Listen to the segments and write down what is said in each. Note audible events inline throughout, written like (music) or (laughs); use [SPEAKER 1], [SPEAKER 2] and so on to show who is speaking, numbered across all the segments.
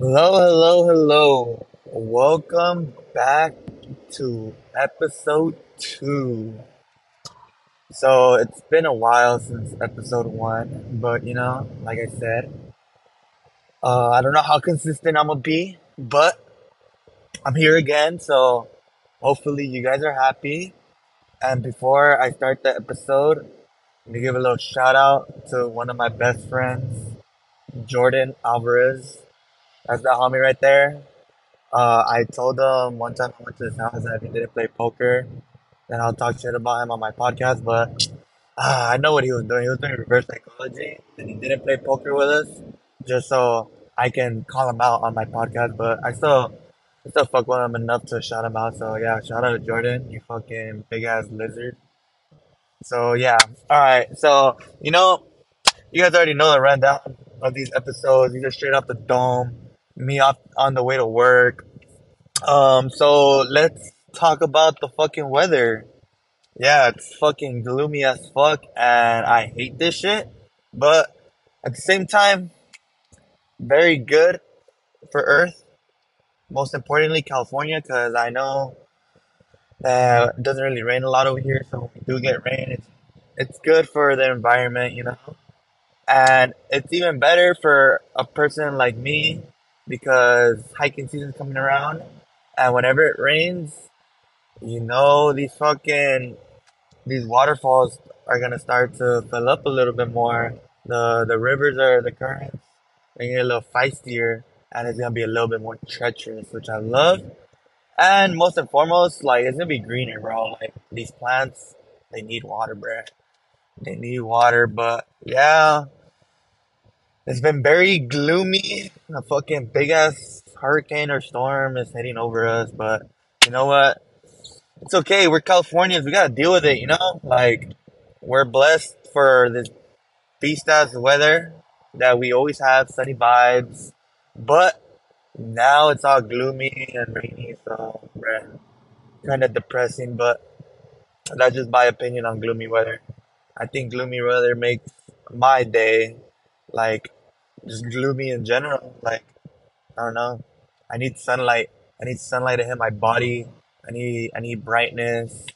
[SPEAKER 1] Hello, hello, hello. Welcome back to episode two. So it's been a while since episode one, but you know, like I said, uh, I don't know how consistent I'm gonna be, but I'm here again, so hopefully you guys are happy. And before I start the episode, let me give a little shout out to one of my best friends, Jordan Alvarez. That's that homie right there. Uh, I told him one time I went to his house that if he didn't play poker, then I'll talk shit about him on my podcast. But uh, I know what he was doing. He was doing reverse psychology, and he didn't play poker with us just so I can call him out on my podcast. But I still, I still fuck with him enough to shout him out. So yeah, shout out to Jordan, you fucking big ass lizard. So yeah, all right. So you know, you guys already know the rundown of these episodes. These are straight off the dome. Me off on the way to work. Um, so let's talk about the fucking weather. Yeah, it's fucking gloomy as fuck, and I hate this shit. But at the same time, very good for Earth. Most importantly, California, because I know that it doesn't really rain a lot over here. So we do get rain, it's it's good for the environment, you know. And it's even better for a person like me because hiking season's coming around, and whenever it rains, you know these fucking these waterfalls are gonna start to fill up a little bit more. The the rivers are the currents they get a little feistier and it's gonna be a little bit more treacherous, which I love. And most and foremost, like it's gonna be greener, bro. Like these plants, they need water, bruh. They need water, but yeah, it's been very gloomy. A fucking big ass hurricane or storm is heading over us, but you know what? It's okay. We're Californians. We gotta deal with it, you know? Like, we're blessed for this beast ass weather that we always have, sunny vibes. But now it's all gloomy and rainy, so kind of depressing. But that's just my opinion on gloomy weather. I think gloomy weather makes my day like just gloomy in general. Like I don't know. I need sunlight. I need sunlight to hit my body. I need I need brightness.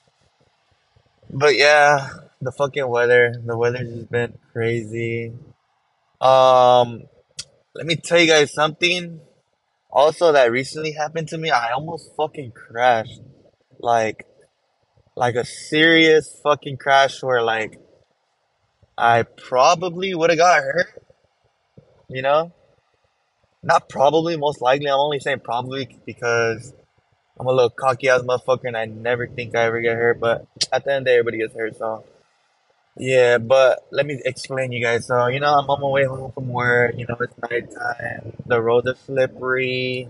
[SPEAKER 1] But yeah, the fucking weather. The weather's just been crazy. Um let me tell you guys something. Also that recently happened to me. I almost fucking crashed. Like like a serious fucking crash where like I probably would have got hurt, you know? Not probably, most likely. I'm only saying probably because I'm a little cocky ass motherfucker and I never think I ever get hurt, but at the end of the day, everybody gets hurt, so. Yeah, but let me explain you guys. So, you know, I'm on my way home from work, you know, it's nighttime, the roads are slippery,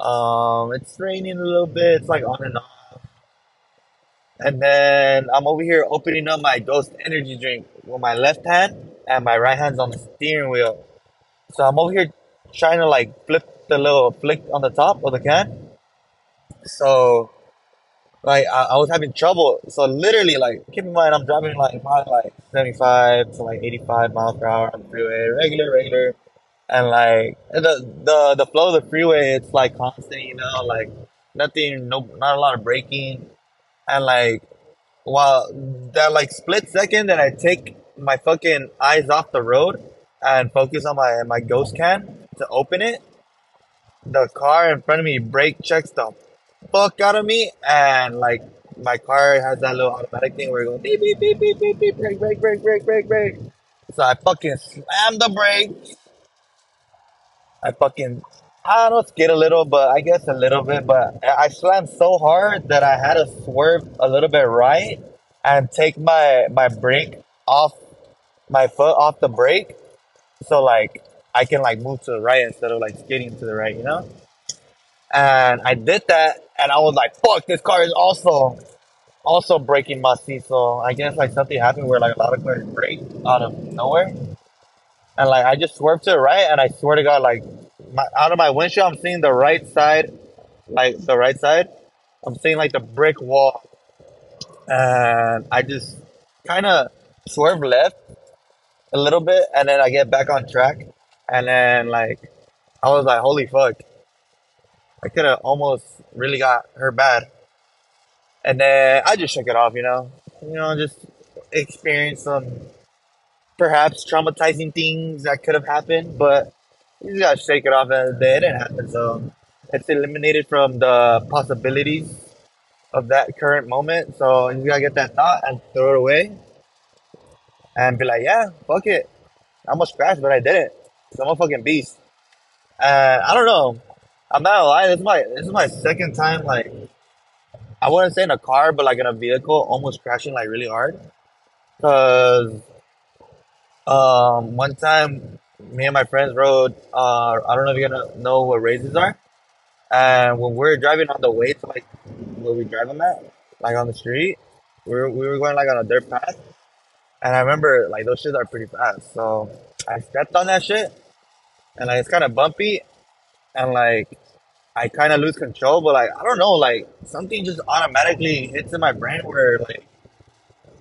[SPEAKER 1] um, it's raining a little bit, it's like on and off. And then I'm over here opening up my Ghost Energy drink with my left hand and my right hand's on the steering wheel. So I'm over here trying to like flip the little flick on the top of the can. So like I, I was having trouble. So literally like keep in mind I'm driving like probably like 75 to like 85 miles per hour on the freeway, regular, regular. And like the the the flow of the freeway it's like constant, you know, like nothing no not a lot of braking. And like while that like split second that I take my fucking eyes off the road and focus on my my ghost can to open it, the car in front of me brake checks the fuck out of me and like my car has that little automatic thing where it goes beep beep beep beep beep beep brake brake brake brake brake brake. So I fucking slammed the brakes. I fucking I don't know, skid a little, but I guess a little bit. But I slammed so hard that I had to swerve a little bit right and take my my brake off my foot off the brake, so like I can like move to the right instead of like skidding to the right, you know. And I did that, and I was like, "Fuck, this car is also also breaking my seat." So I guess like something happened where like a lot of cars brake out of nowhere, and like I just swerved to the right, and I swear to God, like my, out of my windshield, I'm seeing the right side, like the right side. I'm seeing like the brick wall, and I just kind of swerve left a little bit, and then I get back on track, and then like I was like, holy fuck. I could have almost really got hurt bad. And then I just shook it off, you know? You know, just experience some perhaps traumatizing things that could have happened, but you just gotta shake it off and it didn't happen. So it's eliminated from the possibilities of that current moment. So you gotta get that thought and throw it away and be like, yeah, fuck it. I almost crashed, but I didn't. I'm a fucking beast. And I don't know. I'm not lie. This is my this is my second time like I wouldn't say in a car, but like in a vehicle, almost crashing like really hard. Cause um one time me and my friends rode. Uh, I don't know if you're gonna know what raises are. And when we are driving on the way to like where we drive them at, like on the street, we were, we were going like on a dirt path. And I remember like those shits are pretty fast. So I stepped on that shit and like it's kind of bumpy and like I kind of lose control, but like I don't know, like something just automatically hits in my brain where like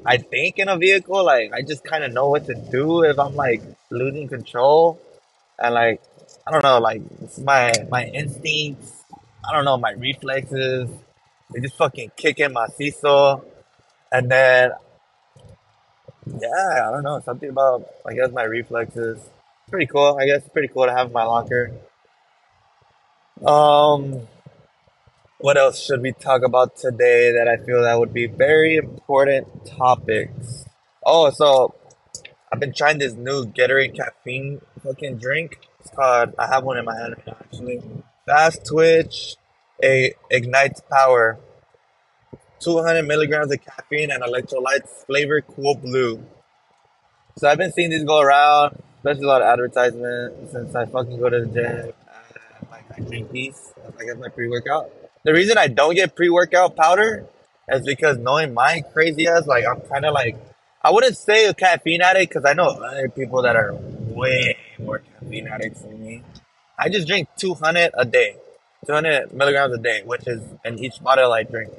[SPEAKER 1] I think in a vehicle, like I just kind of know what to do if I'm like losing control, and like I don't know, like my my instincts. I don't know my reflexes. They just fucking kick in my seesaw, and then yeah, I don't know something about I guess my reflexes. Pretty cool. I guess it's pretty cool to have in my locker. Um, what else should we talk about today that I feel that would be very important topics? Oh, so I've been trying this new Gatorade caffeine fucking drink. It's called I have one in my hand actually. Fast Twitch, a ignites power. 200 milligrams of caffeine and electrolytes, flavor cool blue. So I've been seeing these go around, especially a lot of advertisement since I fucking go to the gym and like I drink these. I get my pre workout. The reason I don't get pre workout powder is because knowing my crazy ass, like I'm kind of like I wouldn't say a caffeine addict because I know other people that are way more caffeine addicts than me. I just drink 200 a day, 200 milligrams a day, which is in each bottle I drink.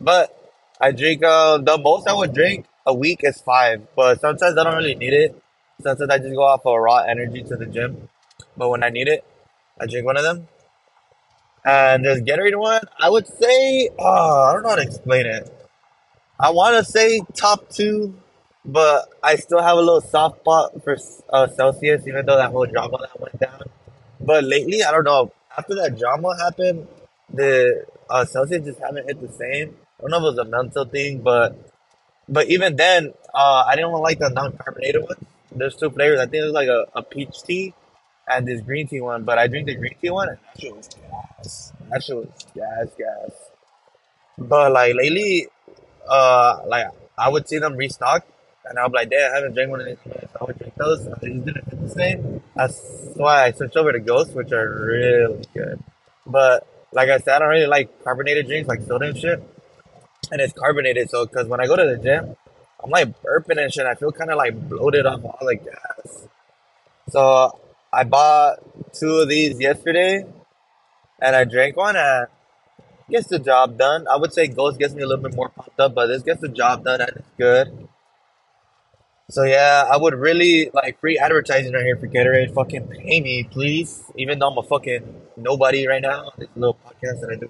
[SPEAKER 1] But I drink, uh, the most I would drink a week is five, but sometimes I don't really need it. Sometimes I just go off of raw energy to the gym. But when I need it, I drink one of them. And this Gatorade one, I would say, oh, I don't know how to explain it. I want to say top two but I still have a little soft spot for uh, Celsius, even though that whole drama that went down. But lately, I don't know. After that drama happened, the uh, Celsius just haven't hit the same. I don't know if it was a mental thing, but but even then, uh, I didn't like the non-carbonated one. There's two flavors. I think there's like a, a peach tea and this green tea one. But I drink the green tea one, and that shit was gas. That shit was gas, gas. But like lately, uh, like I would see them restock and I'll be like, damn, I haven't drank one of these minutes. I would drink those. I just didn't fit the same. That's why I switched over to Ghost, which are really good. But like I said, I don't really like carbonated drinks like soda and shit. And it's carbonated, so because when I go to the gym, I'm like burping and shit. I feel kind of like bloated off all the gas. So I bought two of these yesterday, and I drank one and gets the job done. I would say Ghost gets me a little bit more pumped up, but this gets the job done and it's good. So yeah, I would really like free advertising right here for Gatorade. Fucking pay me, please. Even though I'm a fucking nobody right now this little podcast that I do.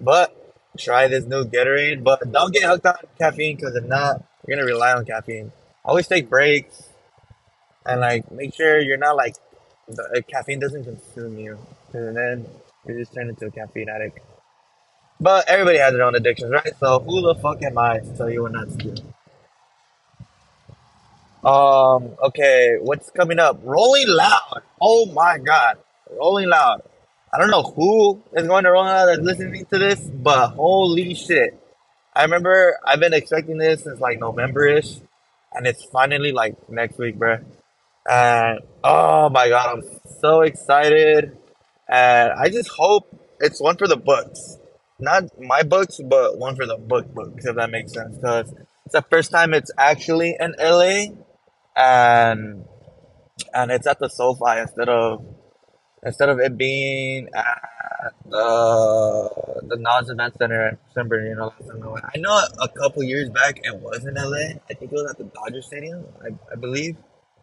[SPEAKER 1] But try this new Gatorade. But don't get hooked on caffeine because if not, you're gonna rely on caffeine. Always take breaks and like make sure you're not like the uh, caffeine doesn't consume you, and then you just turn into a caffeine addict. But everybody has their own addictions, right? So who the fuck am I to tell you what not to do? Um, okay, what's coming up? Rolling Loud. Oh my god. Rolling Loud. I don't know who is going to Loud that's listening to this, but holy shit. I remember I've been expecting this since like November-ish, and it's finally like next week, bro. And oh my god, I'm so excited. And I just hope it's one for the books. Not my books, but one for the book books, if that makes sense. Because it's the first time it's actually in LA and and it's at the SoFi instead of instead of it being at the the NOS Event Center in San Bernardino. I know a couple years back it was in LA. I think it was at the Dodger Stadium. I, I believe.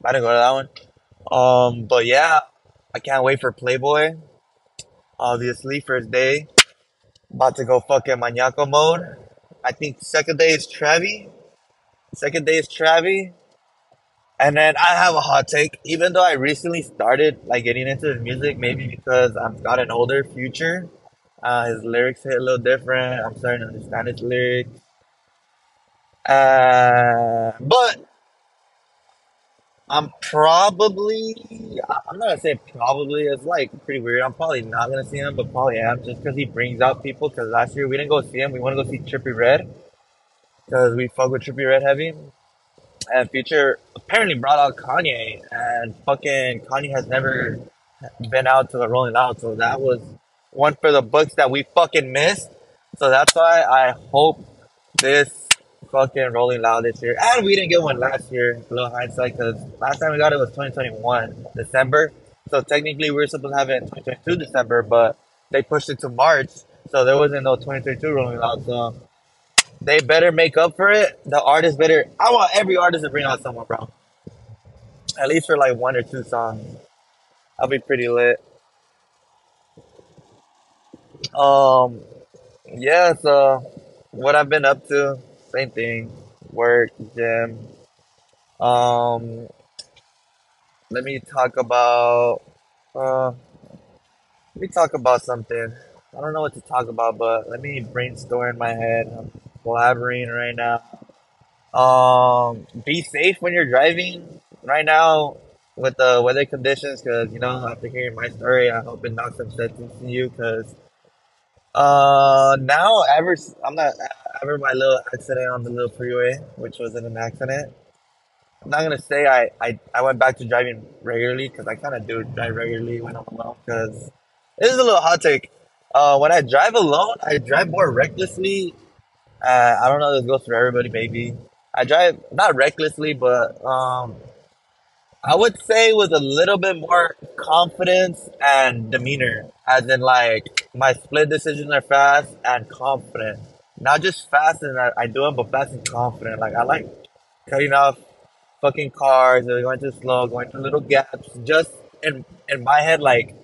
[SPEAKER 1] I didn't go to that one. Um, but yeah, I can't wait for Playboi. Obviously, first day. About to go fucking maniaco mode. I think second day is Travi. Second day is Travi. And then I have a hot take. Even though I recently started like getting into his music, maybe because I've got an older, Future, uh, his lyrics hit a little different. I'm starting to understand his lyrics. Uh, but I'm probably, I'm not gonna say probably, it's like pretty weird. I'm probably not gonna see him, but probably am just because he brings out people. Because last year we didn't go see him, we want to go see Trippie Redd because we fuck with Trippie Redd heavy. And Future apparently brought out Kanye, and fucking Kanye has never been out to the Rolling Loud, so that was one for the books that we fucking missed. So that's why I hope this fucking Rolling Loud this year. And we didn't get one last year. A little hindsight because last time we got it was 2021 December. So technically we were supposed to have it in 2022 December, but they pushed it to March. So there wasn't no 2022 Rolling Loud. So they better make up for it. The artist better. I want every artist to bring out someone, bro. At least for like one or two songs. I'll be pretty lit. Um, yeah, so what I've been up to same thing. Work, gym. Um, let me talk about. Uh, let me talk about something. I don't know what to talk about, but let me brainstorm in my head. I'm blabbering right now. Um, be safe when you're driving right now with the weather conditions, because you know after hearing my story, I hope it knocks some sense into you, because uh, now ever I'm not ever my little accident on the little freeway, which wasn't an accident. I'm not gonna say I I, I went back to driving regularly because I kind of do drive regularly when I'm alone. Because this is a little hot take. Uh, when I drive alone, I drive more recklessly. Uh, I don't know. This goes for everybody, Maybe I drive not recklessly, but um, I would say with a little bit more confidence and demeanor, as in like my split decisions are fast and confident. Not just fast and I, I do them, but fast and confident. Like I like cutting off fucking cars, or going too slow, going through little gaps. Just in in my head, like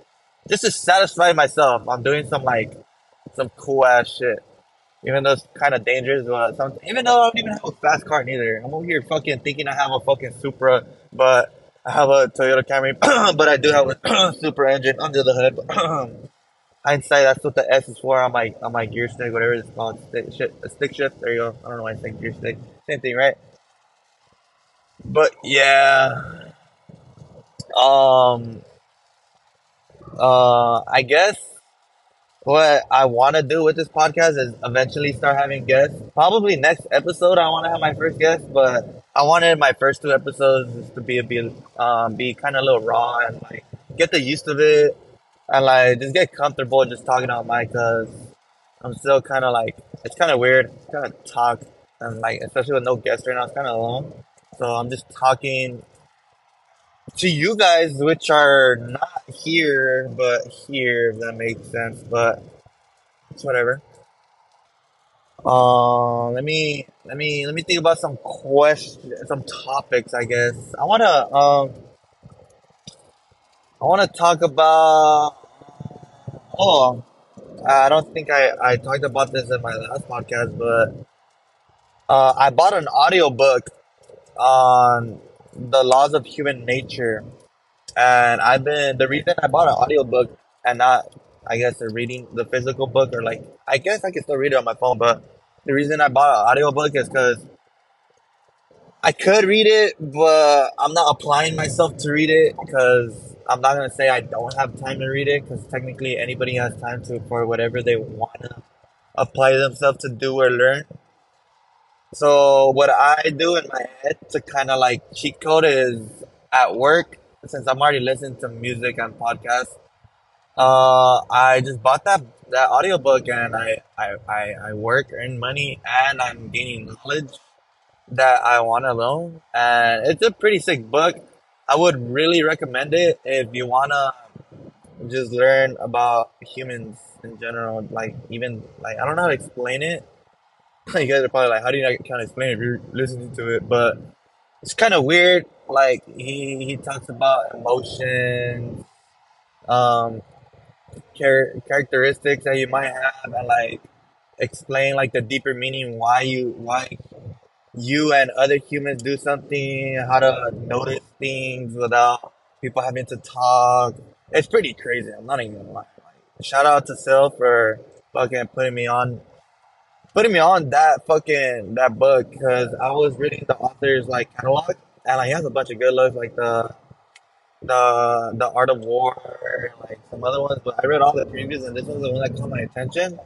[SPEAKER 1] just to satisfy myself. I'm doing some like some cool ass shit. Even though it's kind of dangerous, but some, even though I don't even have a fast car neither, I'm over here fucking thinking I have a fucking Supra, but I have a Toyota Camry, (clears throat) but I do have a (clears throat) super engine under the hood. (clears throat) Hindsight, that's what the S is for on my on my gear stick, whatever it's called, stick, shit, a stick shift. There you go. I don't know why I say gear stick. Same thing, right? But yeah, um, uh, I guess what I want to do with this podcast is eventually start having guests. Probably next episode, I want to have my first guest, but I wanted my first two episodes to be a be um be kind of a little raw and like get the use of it and like just get comfortable just talking on mic because I'm still kind of like it's kind of weird kind of talk and like especially with no guests right now it's kind of alone so I'm just talking to you guys which are not here but here if that makes sense but it's whatever uh, let me let me let me think about some questions, some topics. I guess I wanna um, I wanna talk about. Oh, I don't think I I talked about this in my last podcast, but uh, I bought an audiobook on the laws of human nature, and I've been the reason I bought an audiobook and not I guess reading the physical book or like I guess I can still read it on my phone, but the reason I bought an audiobook is because I could read it, but I'm not applying myself to read it because I'm not gonna say I don't have time to read it because technically anybody has time to for whatever they wanna apply themselves to do or learn. So what I do in my head to kind of like cheat code is at work since I'm already listening to music and podcasts. Uh, I just bought that that audiobook and I, I, I, I work, earn money, and I'm gaining knowledge that I want to learn. And it's a pretty sick book. I would really recommend it if you want to just learn about humans in general. Like, even, like, I don't know how to explain it. (laughs) you guys are probably like, how do you not kind of explain if you're listening to it? But it's kind of weird. Like, he, he talks about emotions um, char- characteristics that you might have, and like explain like the deeper meaning why you why you and other humans do something, how to notice things without people having to talk. It's pretty crazy. I'm not even. Like, shout out to Sil for fucking putting me on, putting me on that fucking that book because I was reading the author's like catalog and like he has a bunch of good looks like the the the Art of War, like some other ones. But I read all the previews and this was the one that caught my attention.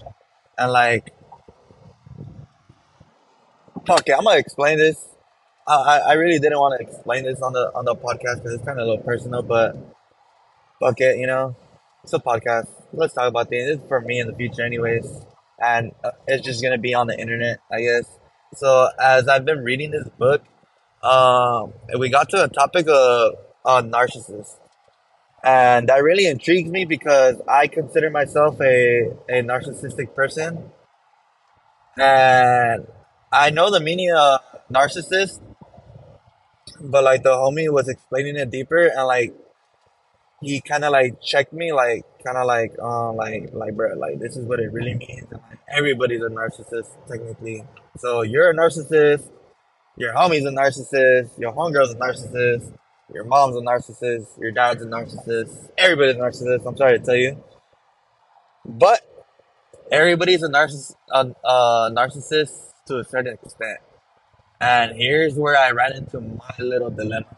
[SPEAKER 1] And like, it, I'm gonna explain this. I, I I really didn't want to explain this on the on the podcast because it's kind of a little personal, but fuck it, you know, it's a podcast. Let's talk about things. It's for me in the future, anyways, and uh, it's just gonna be on the internet, I guess. So as I've been reading this book, um, we got to a topic of uh, narcissists, and that really intrigues me because I consider myself a a narcissistic person, and I know the meaning of narcissist, but like the homie was explaining it deeper, and like he kind of like checked me, like kind of like, uh, like like bro, like this is what it really means. And like everybody's a narcissist technically. So you're a narcissist. Your homie's a narcissist. Your homegirl's a narcissist. Your mom's a narcissist. Your dad's a narcissist. Everybody's a narcissist. I'm sorry to tell you, but everybody's a narciss a, a narcissist to a certain extent. And here's where I ran into my little dilemma.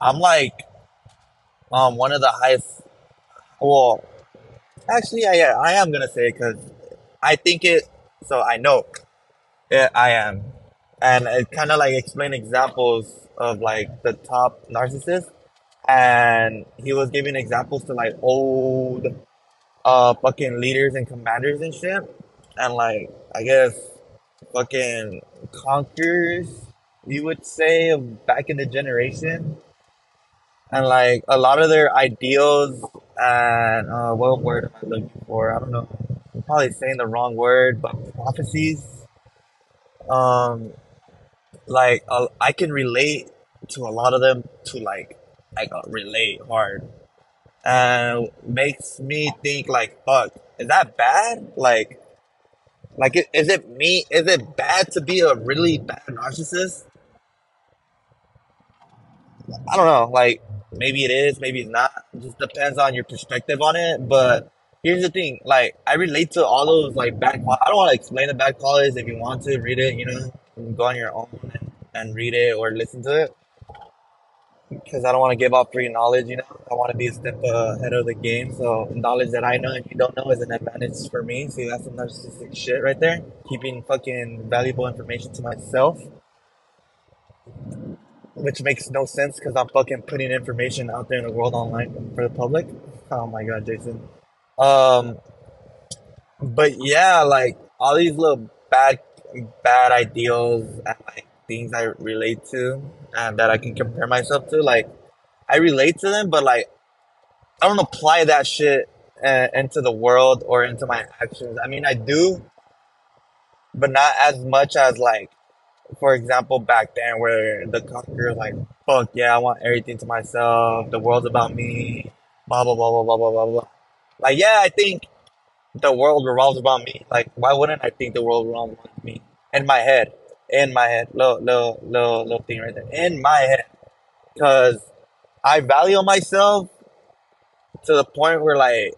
[SPEAKER 1] I'm like um one of the highest. Well, actually, I yeah, I am gonna say because I think it. So I know it, I am, and it kind of like explain examples of like the top narcissists, and he was giving examples to like old uh fucking leaders and commanders and shit, and like I guess fucking conquerors, you would say, back in the generation and like a lot of their ideals and uh, what word am I looking for? I don't know. I'm probably saying the wrong word, but prophecies. Um, like uh, I can relate to a lot of them to like like uh, relate hard, and makes me think like, fuck, is that bad? Like, like is it me? Is it bad to be a really bad narcissist? I don't know. Like maybe it is, maybe it's not. It just depends on your perspective on it. But here's the thing: like I relate to all those like. Qual- I don't want to explain the bad qualities. If you want to read it, you know, you go on your own and, and read it or listen to it. Because I don't want to give out free knowledge. You know, I want to be a step ahead of the game. So knowledge that I know and you don't know is an advantage for me. See, that's some narcissistic shit right there. Keeping fucking valuable information to myself which makes no sense because I'm fucking putting information out there in the world online for the public. Oh my god, Jason. Um, but yeah, like all these little bad, bad ideals and like things I relate to and that I can compare myself to, like I relate to them, but like I don't apply that shit uh, into the world or into my actions. I mean, I do, but not as much as like for example, back then where the conqueror like, fuck yeah, I want everything to myself. The world's about me. Blah blah blah blah blah blah blah blah. Like yeah, I think the world revolves around me. Like why wouldn't I think the world revolves around me? In my head, in my head, little little little little thing right there, in my head, because I value myself to the point where like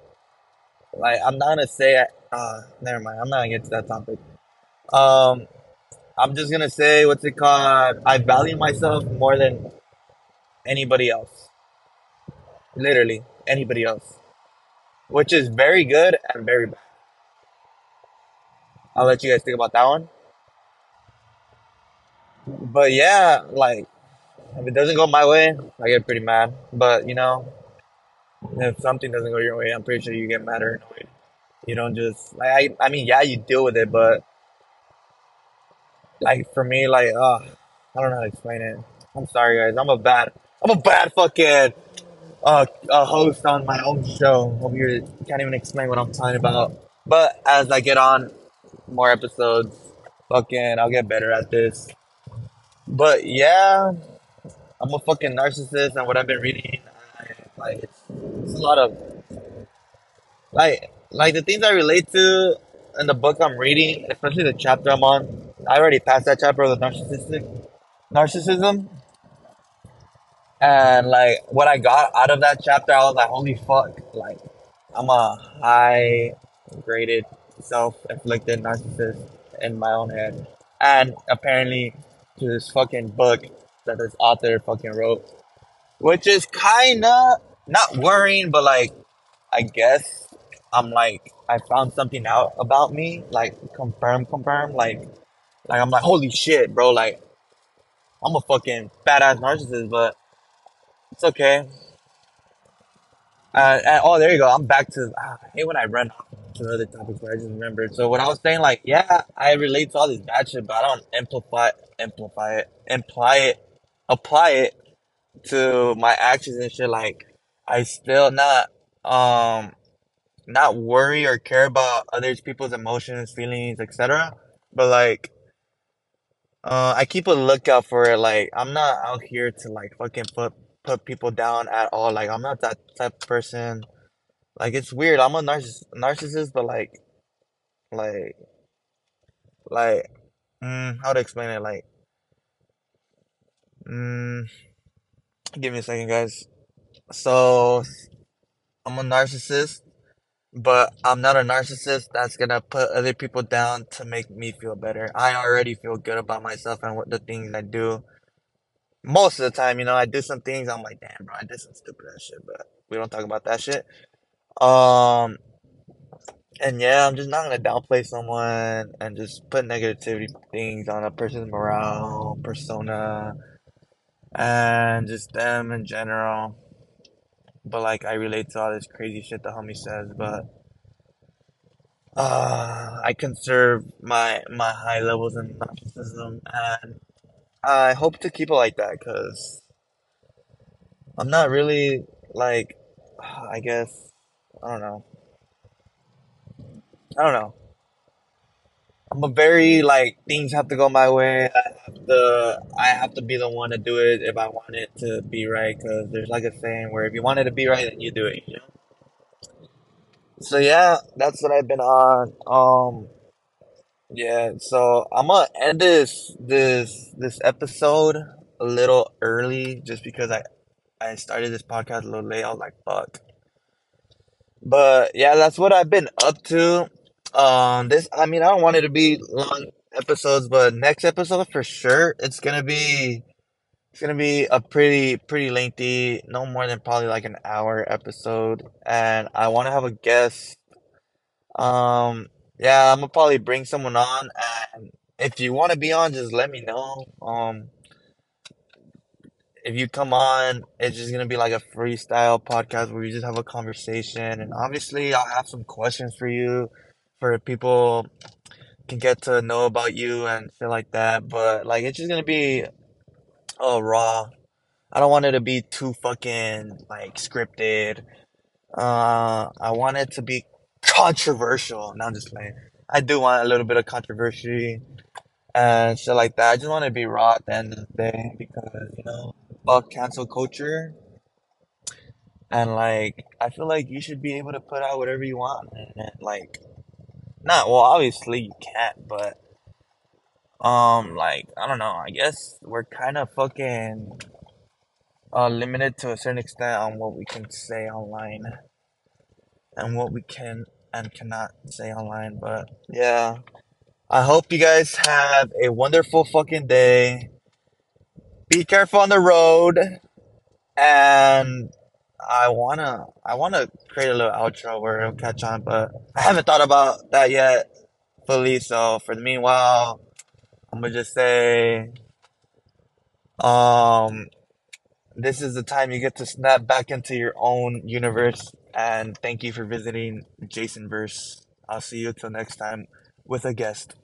[SPEAKER 1] like I'm not gonna say uh never mind. I'm not gonna get to that topic. Um, I'm just gonna say what's it called? I value myself more than anybody else. Literally anybody else, which is very good and very bad. I'll let you guys think about that one. But yeah, like if it doesn't go my way, I get pretty mad. But you know, if something doesn't go your way, I'm pretty sure you get mad or annoyed. You don't just like I. I mean, yeah, you deal with it, but like for me, like uh, I don't know how to explain it. I'm sorry, guys. I'm a bad. I'm a bad fucking uh, a host on my own show. Over here, can't even explain what I'm talking about. But as I get on more episodes, fucking, I'll get better at this. But yeah, I'm a fucking narcissist, and what I've been reading, I, like, it's It's a lot of like like the things I relate to in the book I'm reading, especially the chapter I'm on. I already passed that chapter of the narcissistic narcissism. And like what I got out of that chapter, I was like, holy fuck, like I'm a high graded self inflicted narcissist in my own head. And apparently to this fucking book that this author fucking wrote. Which is kinda not worrying, but like I guess I'm like I found something out about me, like confirm, confirm, like like I'm like holy shit, bro, like I'm a fucking badass narcissist, but it's okay. Uh, and, oh, there you go. I'm back to. ah, I hate when I run to other topics, but I just remembered. So what I was saying, like, yeah, I relate to all this bad shit, but I don't amplify, amplify it, imply it, apply it to my actions and shit. Like, I still not, um, not worry or care about other people's emotions, feelings, etc. But like, uh, I keep a lookout for it. Like, I'm not out here to like fucking put put people down at all. Like, I'm not that type of person. Like, it's weird. I'm a narciss- narcissist, but like, like, like, mm, how to explain it? Like, mm, give me a second, guys. So, I'm a narcissist, but I'm not a narcissist that's gonna put other people down to make me feel better. I already feel good about myself and what the things I do. Most of the time, you know, I do some things, I'm like, damn, bro, I did some stupid ass shit, but we don't talk about that shit. Um, and yeah, I'm just not gonna downplay someone and just put negativity things on a person's morale, persona, and just them in general. But like, I relate to all this crazy shit the homie says, but uh, I conserve my my high levels of narcissism, and I hope to keep it like that because I'm not really like, I guess, I don't know, I don't know. I'm a very like things have to go my way. I to I have to be the one to do it if I want it to be right. Cause there's like a saying where if you want it to be right, then you do it. You know. So yeah, that's what I've been on. Um, yeah. So I'm gonna end this this this episode a little early just because I I started this podcast a little late. I was like, fuck. But yeah, that's what I've been up to. Um, this, I mean, I don't want it to be long episodes, but next episode for sure, it's gonna be, it's gonna be a pretty, pretty lengthy, no more than probably like an hour episode. And I want to have a guest. Um, yeah, I'm gonna probably bring someone on. And if you want to be on, just let me know. Um, if you come on, it's just gonna be like a freestyle podcast where we just have a conversation, and obviously I'll have some questions for you, for people can get to know about you and shit like that. But like, it's just gonna be uh raw. I don't want it to be too fucking like scripted. Uh, I want it to be controversial. I'm just playing. I do want a little bit of controversy and shit like that. I just want to be raw at the end of the day because you know, fuck cancel culture. And like, I feel like you should be able to put out whatever you want, and like, not well. Obviously, you can't, but um, like, I don't know. I guess we're kind of fucking uh limited to a certain extent on what we can say online and what we can and cannot say online. But yeah, I hope you guys have a wonderful fucking day. Be careful on the road, and I wanna I wanna create a little outro where it'll catch on, but I haven't thought about that yet fully. So for the meanwhile, I'm gonna just say, um, this is the time you get to snap back into your own universe. And thank you for visiting Jason Verse. I'll see you till next time with a guest.